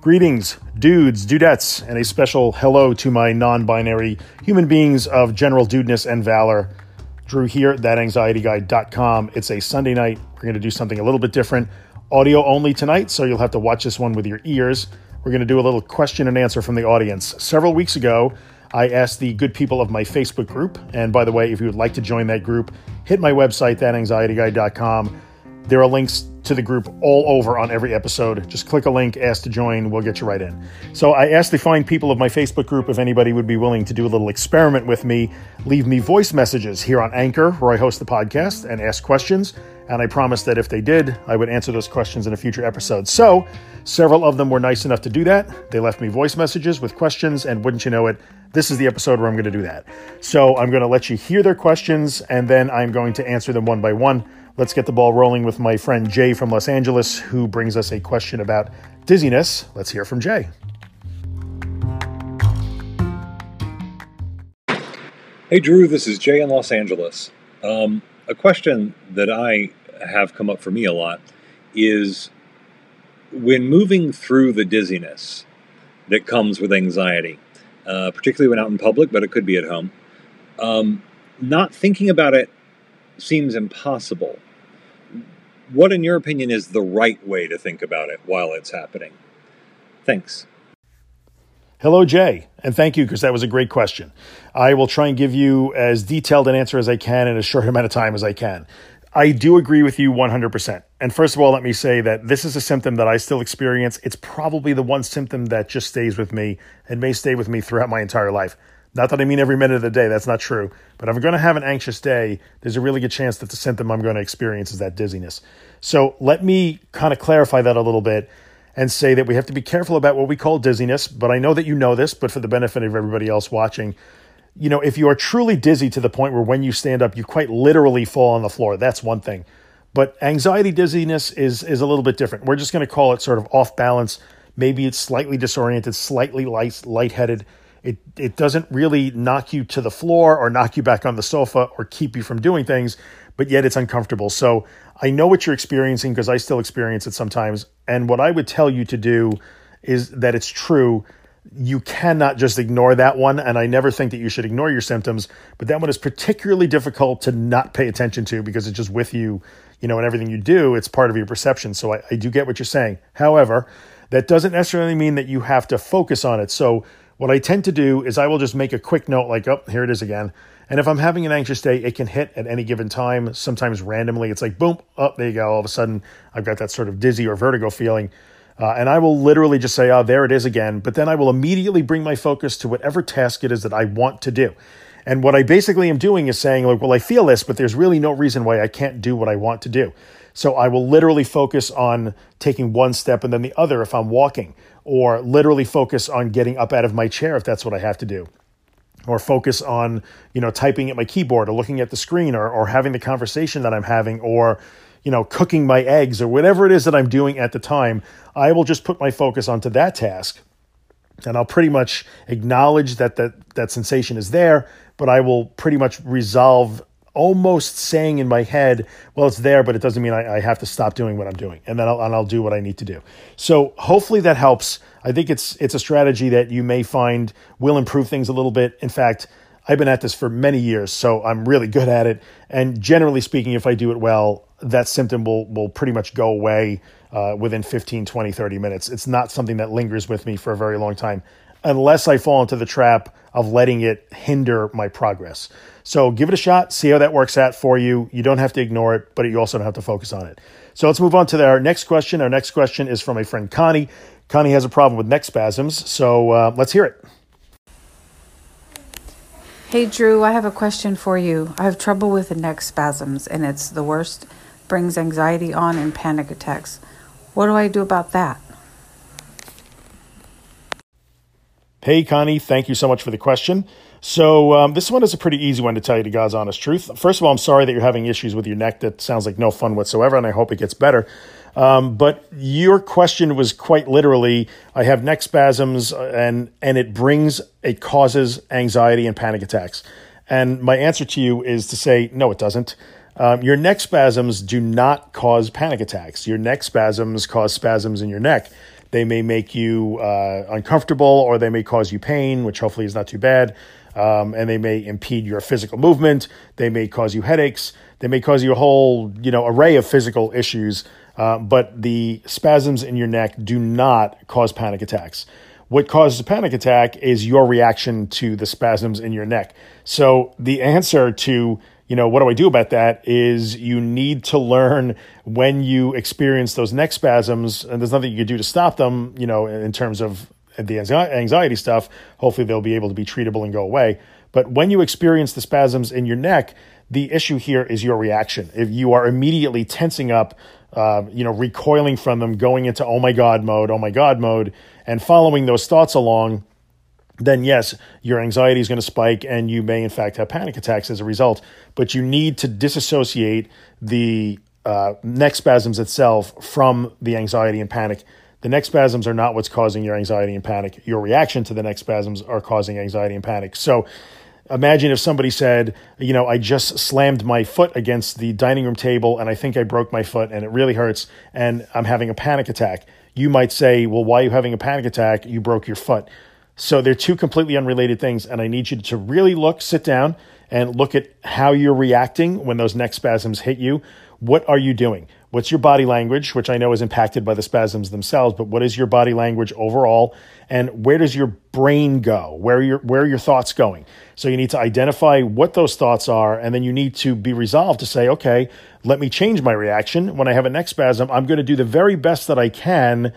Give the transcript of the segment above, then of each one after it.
Greetings, dudes, dudettes, and a special hello to my non binary human beings of general dudeness and valor. Drew here, at thatanxietyguy.com. It's a Sunday night. We're going to do something a little bit different. Audio only tonight, so you'll have to watch this one with your ears. We're going to do a little question and answer from the audience. Several weeks ago, I asked the good people of my Facebook group, and by the way, if you would like to join that group, hit my website, thatanxietyguy.com. There are links to the group all over on every episode. Just click a link, ask to join, we'll get you right in. So I asked the fine people of my Facebook group if anybody would be willing to do a little experiment with me, leave me voice messages here on Anchor, where I host the podcast, and ask questions. And I promised that if they did, I would answer those questions in a future episode. So several of them were nice enough to do that. They left me voice messages with questions, and wouldn't you know it, this is the episode where I'm going to do that. So I'm going to let you hear their questions, and then I'm going to answer them one by one. Let's get the ball rolling with my friend Jay from Los Angeles, who brings us a question about dizziness. Let's hear from Jay. Hey, Drew, this is Jay in Los Angeles. Um, a question that I have come up for me a lot is when moving through the dizziness that comes with anxiety, uh, particularly when out in public, but it could be at home, um, not thinking about it seems impossible. What, in your opinion, is the right way to think about it while it's happening? Thanks. Hello, Jay, and thank you because that was a great question. I will try and give you as detailed an answer as I can in as short amount of time as I can. I do agree with you 100%. And first of all, let me say that this is a symptom that I still experience. It's probably the one symptom that just stays with me and may stay with me throughout my entire life. Not that I mean every minute of the day, that's not true. But if I'm going to have an anxious day, there's a really good chance that the symptom I'm going to experience is that dizziness. So let me kind of clarify that a little bit and say that we have to be careful about what we call dizziness. But I know that you know this, but for the benefit of everybody else watching, you know, if you are truly dizzy to the point where when you stand up, you quite literally fall on the floor, that's one thing. But anxiety dizziness is is a little bit different. We're just going to call it sort of off balance. Maybe it's slightly disoriented, slightly light, lightheaded it it doesn't really knock you to the floor or knock you back on the sofa or keep you from doing things, but yet it's uncomfortable. So I know what you're experiencing because I still experience it sometimes. And what I would tell you to do is that it's true. You cannot just ignore that one. And I never think that you should ignore your symptoms, but that one is particularly difficult to not pay attention to because it's just with you, you know, and everything you do, it's part of your perception. So I, I do get what you're saying. However, that doesn't necessarily mean that you have to focus on it. So what I tend to do is I will just make a quick note, like, oh, here it is again. And if I'm having an anxious day, it can hit at any given time, sometimes randomly. It's like, boom, up, oh, there you go. All of a sudden, I've got that sort of dizzy or vertigo feeling. Uh, and I will literally just say, oh, there it is again. But then I will immediately bring my focus to whatever task it is that I want to do. And what I basically am doing is saying, like, well, I feel this, but there's really no reason why I can't do what I want to do. So I will literally focus on taking one step and then the other if I'm walking, or literally focus on getting up out of my chair if that's what I have to do. Or focus on, you know, typing at my keyboard or looking at the screen or, or having the conversation that I'm having or, you know, cooking my eggs or whatever it is that I'm doing at the time. I will just put my focus onto that task and I'll pretty much acknowledge that that, that sensation is there, but I will pretty much resolve almost saying in my head, well, it's there, but it doesn't mean I, I have to stop doing what I'm doing. And then I'll, and I'll do what I need to do. So hopefully that helps. I think it's, it's a strategy that you may find will improve things a little bit. In fact, I've been at this for many years, so I'm really good at it. And generally speaking, if I do it well, that symptom will, will pretty much go away uh, within 15, 20, 30 minutes. It's not something that lingers with me for a very long time unless I fall into the trap of letting it hinder my progress. So give it a shot, see how that works out for you. You don't have to ignore it, but you also don't have to focus on it. So let's move on to our next question. Our next question is from a friend, Connie. Connie has a problem with neck spasms, so uh, let's hear it. Hey, Drew, I have a question for you. I have trouble with the neck spasms, and it's the worst, brings anxiety on and panic attacks. What do I do about that? Hey, Connie, thank you so much for the question. So, um, this one is a pretty easy one to tell you the God's honest truth. First of all, I'm sorry that you're having issues with your neck. That sounds like no fun whatsoever, and I hope it gets better. Um, but your question was quite literally I have neck spasms, uh, and, and it brings, it causes anxiety and panic attacks. And my answer to you is to say, no, it doesn't. Um, your neck spasms do not cause panic attacks. Your neck spasms cause spasms in your neck They may make you uh, uncomfortable or they may cause you pain, which hopefully is not too bad. Um, and they may impede your physical movement. They may cause you headaches. They may cause you a whole, you know, array of physical issues. Uh, but the spasms in your neck do not cause panic attacks. What causes a panic attack is your reaction to the spasms in your neck. So the answer to you know, what do I do about that? Is you need to learn when you experience those neck spasms, and there's nothing you can do to stop them, you know, in terms of the anxiety stuff. Hopefully, they'll be able to be treatable and go away. But when you experience the spasms in your neck, the issue here is your reaction. If you are immediately tensing up, uh, you know, recoiling from them, going into oh my God mode, oh my God mode, and following those thoughts along, then yes, your anxiety is going to spike and you may, in fact, have panic attacks as a result. But you need to disassociate the uh, neck spasms itself from the anxiety and panic. The neck spasms are not what's causing your anxiety and panic. Your reaction to the neck spasms are causing anxiety and panic. So imagine if somebody said, you know, I just slammed my foot against the dining room table and I think I broke my foot and it really hurts and I'm having a panic attack. You might say, well, why are you having a panic attack? You broke your foot. So they're two completely unrelated things. And I need you to really look, sit down, and look at how you're reacting when those neck spasms hit you. What are you doing? What's your body language, which I know is impacted by the spasms themselves, but what is your body language overall? And where does your brain go? Where your, where are your thoughts going? So you need to identify what those thoughts are, and then you need to be resolved to say, okay, let me change my reaction. When I have a neck spasm, I'm going to do the very best that I can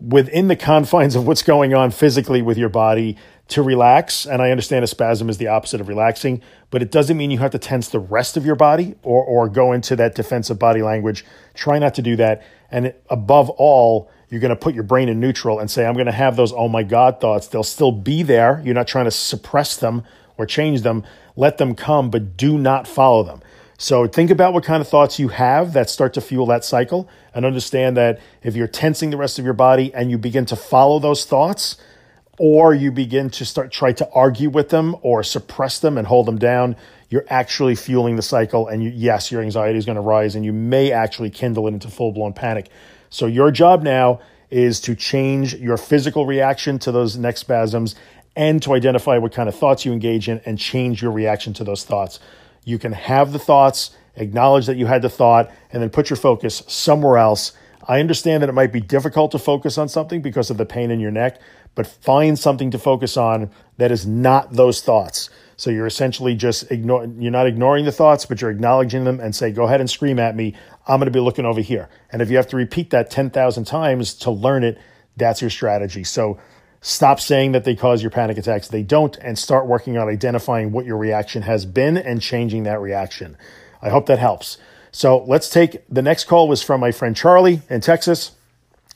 within the confines of what's going on physically with your body to relax. And I understand a spasm is the opposite of relaxing, but it doesn't mean you have to tense the rest of your body or, or go into that defensive body language. Try not to do that. And above all, you're going to put your brain in neutral and say, I'm going to have those, oh my God thoughts. They'll still be there. You're not trying to suppress them or change them. Let them come, but do not follow them. So think about what kind of thoughts you have that start to fuel that cycle and understand that if you're tensing the rest of your body and you begin to follow those thoughts, or you begin to start try to argue with them or suppress them and hold them down, you're actually fueling the cycle. And you, yes, your anxiety is going to rise and you may actually kindle it into full blown panic. So your job now is to change your physical reaction to those neck spasms and to identify what kind of thoughts you engage in and change your reaction to those thoughts. You can have the thoughts, acknowledge that you had the thought, and then put your focus somewhere else. I understand that it might be difficult to focus on something because of the pain in your neck, but find something to focus on that is not those thoughts. So you're essentially just ignore, you're not ignoring the thoughts, but you're acknowledging them and say, go ahead and scream at me. I'm going to be looking over here. And if you have to repeat that 10,000 times to learn it, that's your strategy. So Stop saying that they cause your panic attacks. They don't, and start working on identifying what your reaction has been and changing that reaction. I hope that helps. So let's take the next call was from my friend Charli in Texas.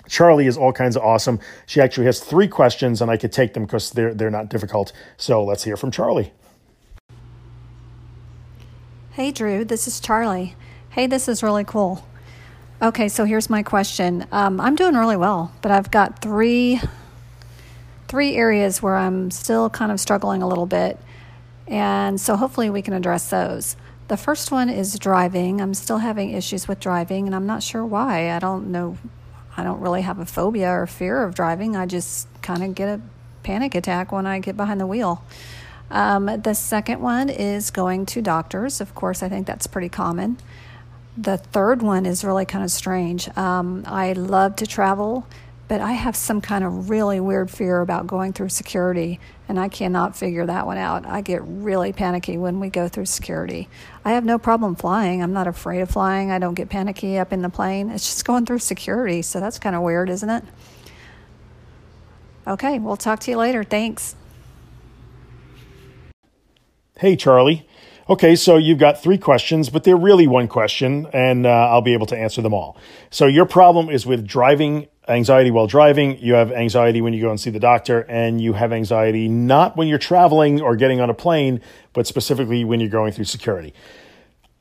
Charli is all kinds of awesome. She actually has three questions, and I could take them because they're they're not difficult. So let's hear from Charli. Hey Drew, this is Charli. Hey, this is really cool. Okay, so here's my question. Um, I'm doing really well, but I've got three three areas where I'm still kind of struggling a little bit. And so hopefully we can address those. The first one is driving. I'm still having issues with driving, and I'm not sure why. I don't know. I don't really have a phobia or fear of driving. I just kind of get a panic attack when I get behind the wheel. Um, the second one is going to doctors. Of course, I think that's pretty common. The third one is really kind of strange. Um, I love to travel but I have some kind of really weird fear about going through security, and I cannot figure that one out. I get really panicky when we go through security. I have no problem flying. I'm not afraid of flying. I don't get panicky up in the plane. It's just going through security, so that's kind of weird, isn't it? Okay, we'll talk to you later. Thanks. Hey, Charli. Okay, so you've got three questions, but they're really one question, and uh, I'll be able to answer them all. So, your problem is with driving anxiety while driving, you have anxiety when you go and see the doctor, and you have anxiety not when you're traveling or getting on a plane, but specifically when you're going through security.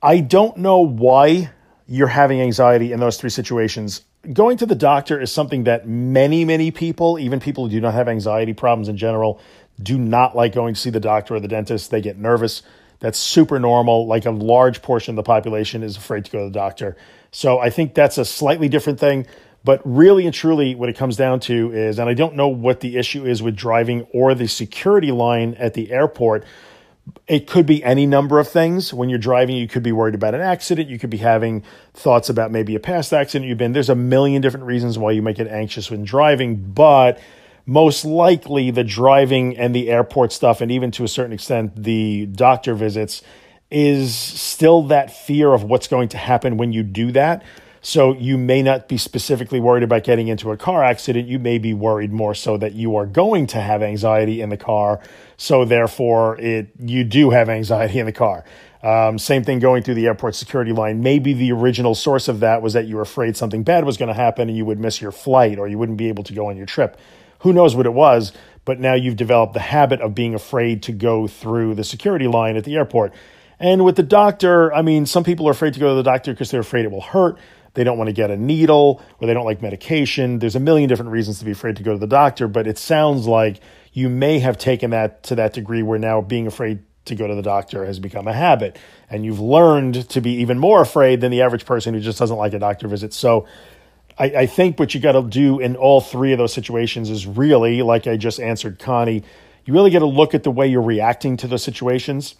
I don't know why you're having anxiety in those three situations. Going to the doctor is something that many, many people, even people who do not have anxiety problems in general, do not like going to see the doctor or the dentist. They get nervous. That's super normal. Like a large portion of the population is afraid to go to the doctor. So I think that's a slightly different thing. But really and truly, what it comes down to is, and I don't know what the issue is with driving or the security line at the airport. It could be any number of things. When you're driving, you could be worried about an accident. You could be having thoughts about maybe a past accident you've been. There's a million different reasons why you might get anxious when driving, but most likely the driving and the airport stuff, and even to a certain extent, the doctor visits, is still that fear of what's going to happen when you do that. So you may not be specifically worried about getting into a car accident. You may be worried more so that you are going to have anxiety in the car. So therefore, it you do have anxiety in the car. Um, same thing going through the airport security line. Maybe the original source of that was that you were afraid something bad was going to happen and you would miss your flight or you wouldn't be able to go on your trip. Who knows what it was? But now you've developed the habit of being afraid to go through the security line at the airport. And with the doctor, I mean, some people are afraid to go to the doctor because they're afraid it will hurt they don't want to get a needle or they don't like medication. There's a million different reasons to be afraid to go to the doctor, but it sounds like you may have taken that to that degree where now being afraid to go to the doctor has become a habit. And you've learned to be even more afraid than the average person who just doesn't like a doctor visit. So I, I think what you got to do in all three of those situations is really, like I just answered Connie, you really got to look at the way you're reacting to those situations.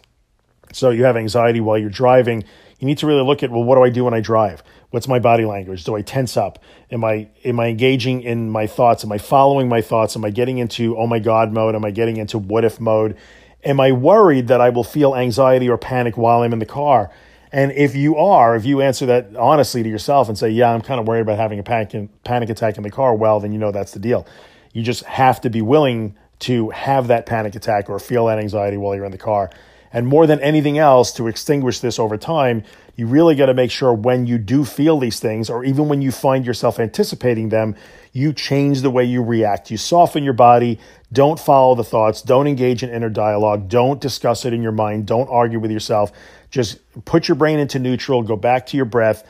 So you have anxiety while you're driving. You need to really look at, well, what do I do when I drive? What's my body language? Do I tense up? Am I am I engaging in my thoughts? Am I following my thoughts? Am I getting into oh my god mode? Am I getting into what if mode? Am I worried that I will feel anxiety or panic while I'm in the car? And if you are, if you answer that honestly to yourself and say, "Yeah, I'm kind of worried about having a panic panic attack in the car," well, then you know that's the deal. You just have to be willing to have that panic attack or feel that anxiety while you're in the car. And more than anything else, to extinguish this over time, you really got to make sure when you do feel these things, or even when you find yourself anticipating them, you change the way you react. You soften your body. Don't follow the thoughts. Don't engage in inner dialogue. Don't discuss it in your mind. Don't argue with yourself. Just put your brain into neutral. Go back to your breath.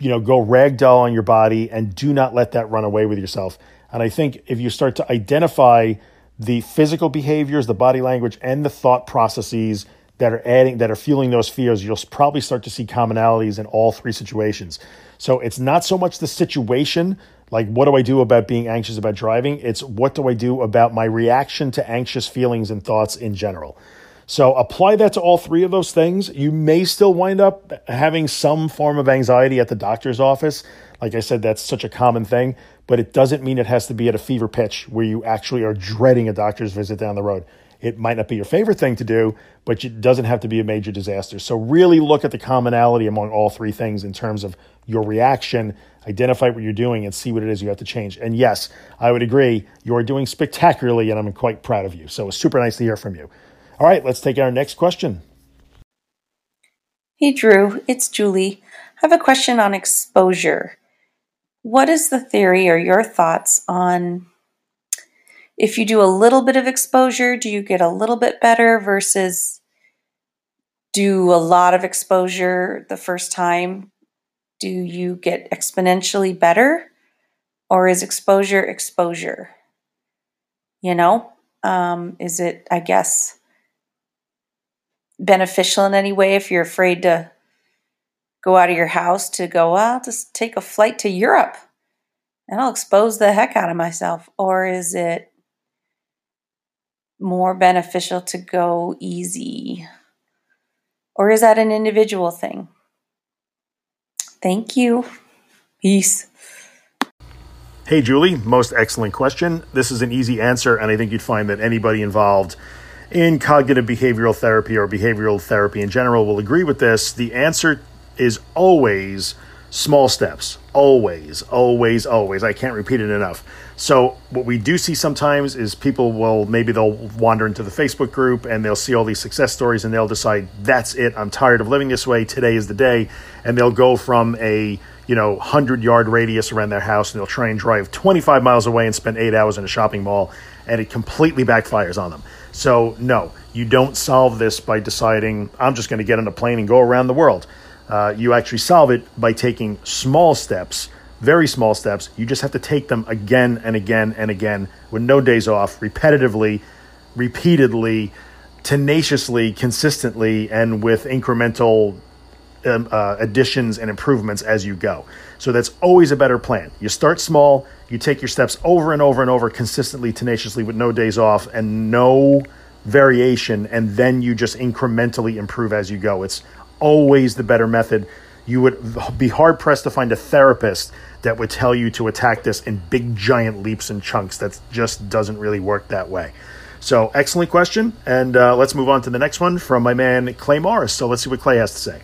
You know, go ragdoll on your body and do not let that run away with yourself. And I think if you start to identify the physical behaviors, the body language, and the thought processes that are adding that are fueling those fears, you'll probably start to see commonalities in all three situations. So it's not so much the situation, like what do I do about being anxious about driving? It's what do I do about my reaction to anxious feelings and thoughts in general. So apply that to all three of those things. You may still wind up having some form of anxiety at the doctor's office. Like I said, that's such a common thing, but it doesn't mean it has to be at a fever pitch where you actually are dreading a doctor's visit down the road. It might not be your favorite thing to do, but it doesn't have to be a major disaster. So, really look at the commonality among all three things in terms of your reaction, identify what you're doing, and see what it is you have to change. And yes, I would agree, you're doing spectacularly, and I'm quite proud of you. So, it's super nice to hear from you. All right, let's take our next question. Hey, Drew, it's Julie. I have a question on exposure. What is the theory or your thoughts on if you do a little bit of exposure, do you get a little bit better versus do a lot of exposure the first time? Do you get exponentially better? Or is exposure exposure? You know, um, is it, I guess, beneficial in any way if you're afraid to go out of your house to go, well, I'll just take a flight to Europe and I'll expose the heck out of myself? Or is it more beneficial to go easy? Or is that an individual thing? Thank you. Peace. Hey, Julie, most excellent question. This is an easy answer, and I think you'd find that anybody involved in cognitive behavioral therapy or behavioral therapy in general will agree with this. The answer is always small steps. Always, always, always. I can't repeat it enough. So what we do see sometimes is people will maybe they'll wander into the Facebook group and they'll see all these success stories and they'll decide that's it. I'm tired of living this way. Today is the day, and they'll go from a you know 100 yard radius around their house and they'll try and drive 25 miles away and spend eight hours in a shopping mall, and it completely backfires on them. So no, you don't solve this by deciding I'm just going to get on a plane and go around the world. Uh, you actually solve it by taking small steps very small steps. You just have to take them again and again and again with no days off, repetitively, repeatedly, tenaciously, consistently, and with incremental um, uh, additions and improvements as you go. So that's always a better plan. You start small, you take your steps over and over and over consistently, tenaciously, with no days off and no variation, and then you just incrementally improve as you go. It's always the better method. You would be hard pressed to find a therapist that would tell you to attack this in big, giant leaps and chunks. That just doesn't really work that way. So, excellent question. And uh, let's move on to the next one from my man, Clay Morris. So, let's see what Clay has to say.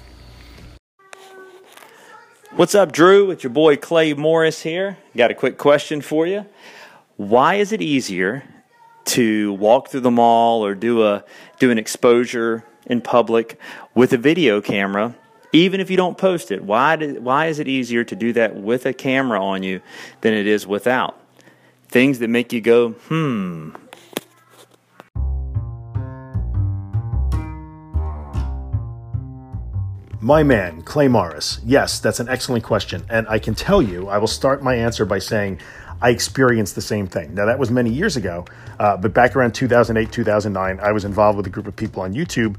What's up, Drew? It's your boy Clay Morris here. Got a quick question for you. Why is it easier to walk through the mall or do a do an exposure in public with a video camera even if you don't post it why do, why is it easier to do that with a camera on you than it is without things that make you go hmm My man, Clay Morris. Yes, that's an excellent question. And I can tell you, I will start my answer by saying I experienced the same thing. Now, that was many years ago, uh, but back around 2008, 2009, I was involved with a group of people on YouTube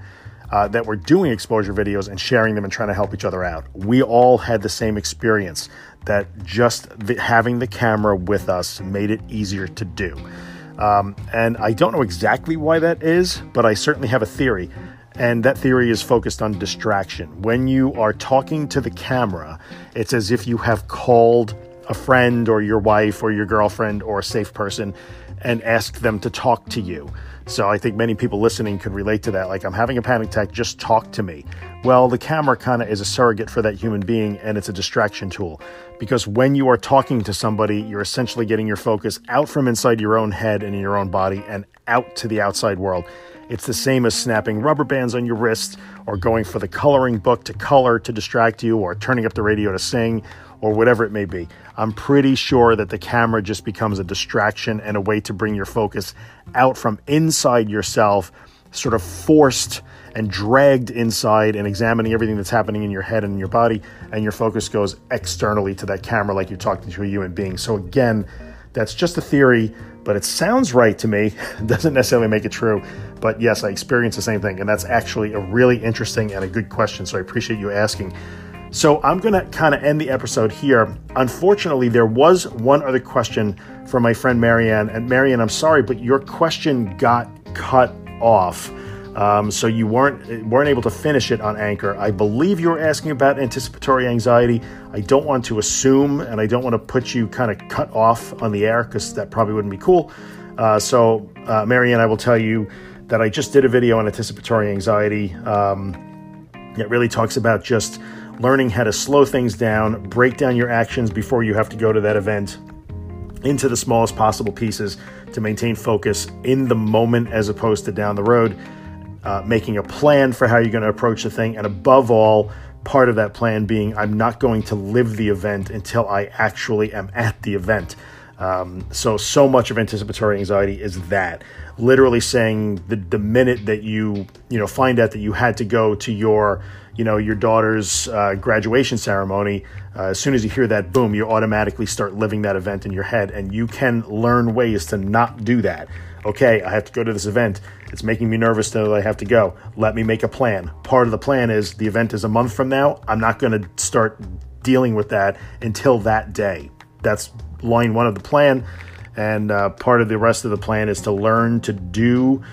uh, that were doing exposure videos and sharing them and trying to help each other out. We all had the same experience that just the, having the camera with us made it easier to do. Um, and I don't know exactly why that is, but I certainly have a theory. And that theory is focused on distraction. When you are talking to the camera, it's as if you have called a friend or your wife or your girlfriend or a safe person and asked them to talk to you. So I think many people listening could relate to that. Like, I'm having a panic attack, just talk to me. Well, the camera kind of is a surrogate for that human being and it's a distraction tool. Because when you are talking to somebody, you're essentially getting your focus out from inside your own head and in your own body and out to the outside world. It's the same as snapping rubber bands on your wrist, or going for the coloring book to color to distract you, or turning up the radio to sing, or whatever it may be. I'm pretty sure that the camera just becomes a distraction and a way to bring your focus out from inside yourself, sort of forced and dragged inside and examining everything that's happening in your head and in your body, and your focus goes externally to that camera like you're talking to a human being. So, again, that's just a theory, but it sounds right to me. It doesn't necessarily make it true. But yes, I experienced the same thing. And that's actually a really interesting and a good question. So I appreciate you asking. So I'm going to kind of end the episode here. Unfortunately, there was one other question from my friend Marie-Anne. And Marie-Anne, I'm sorry, but your question got cut off. Um, so you weren't weren't able to finish it on Anchor. I believe you were asking about anticipatory anxiety. I don't want to assume, and I don't want to put you kind of cut off on the air because that probably wouldn't be cool. Uh, so, uh, Marie-Anne, I will tell you that I just did a video on anticipatory anxiety. Um, it really talks about just learning how to slow things down, break down your actions before you have to go to that event into the smallest possible pieces to maintain focus in the moment as opposed to down the road uh, making a plan for how you're going to approach the thing, and above all, part of that plan being I'm not going to live the event until I actually am at the event. Um, so, so much of anticipatory anxiety is that literally saying the, the minute that you, you know, find out that you had to go to your, you know, your daughter's uh, graduation ceremony, uh, as soon as you hear that boom, you automatically start living that event in your head and you can learn ways to not do that okay, I have to go to this event. It's making me nervous that I have to go. Let me make a plan. Part of the plan is the event is a month from now. I'm not going to start dealing with that until that day. That's line one of the plan. And uh, part of the rest of the plan is to learn to do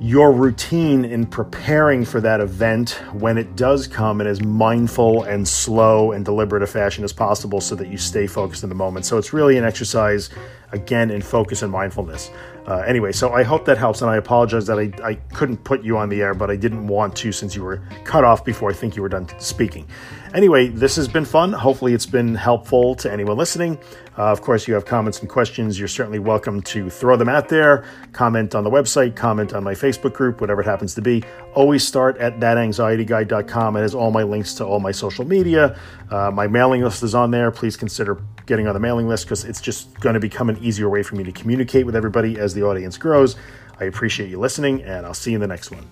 your routine in preparing for that event when it does come in as mindful and slow and deliberate a fashion as possible so that you stay focused in the moment. So it's really an exercise, again, in focus and mindfulness. Uh, anyway, so I hope that helps, and I apologize that I, I couldn't put you on the air, but I didn't want to since you were cut off before I think you were done speaking. Anyway, this has been fun. Hopefully, it's been helpful to anyone listening. Uh, of course, you have comments and questions. You're certainly welcome to throw them out there. Comment on the website, comment on my Facebook group, whatever it happens to be. Always start at thatanxietyguy.com. It has all my links to all my social media. Uh, my mailing list is on there. Please consider getting on the mailing list because it's just going to become an easier way for me to communicate with everybody as the audience grows. I appreciate you listening, and I'll see you in the next one.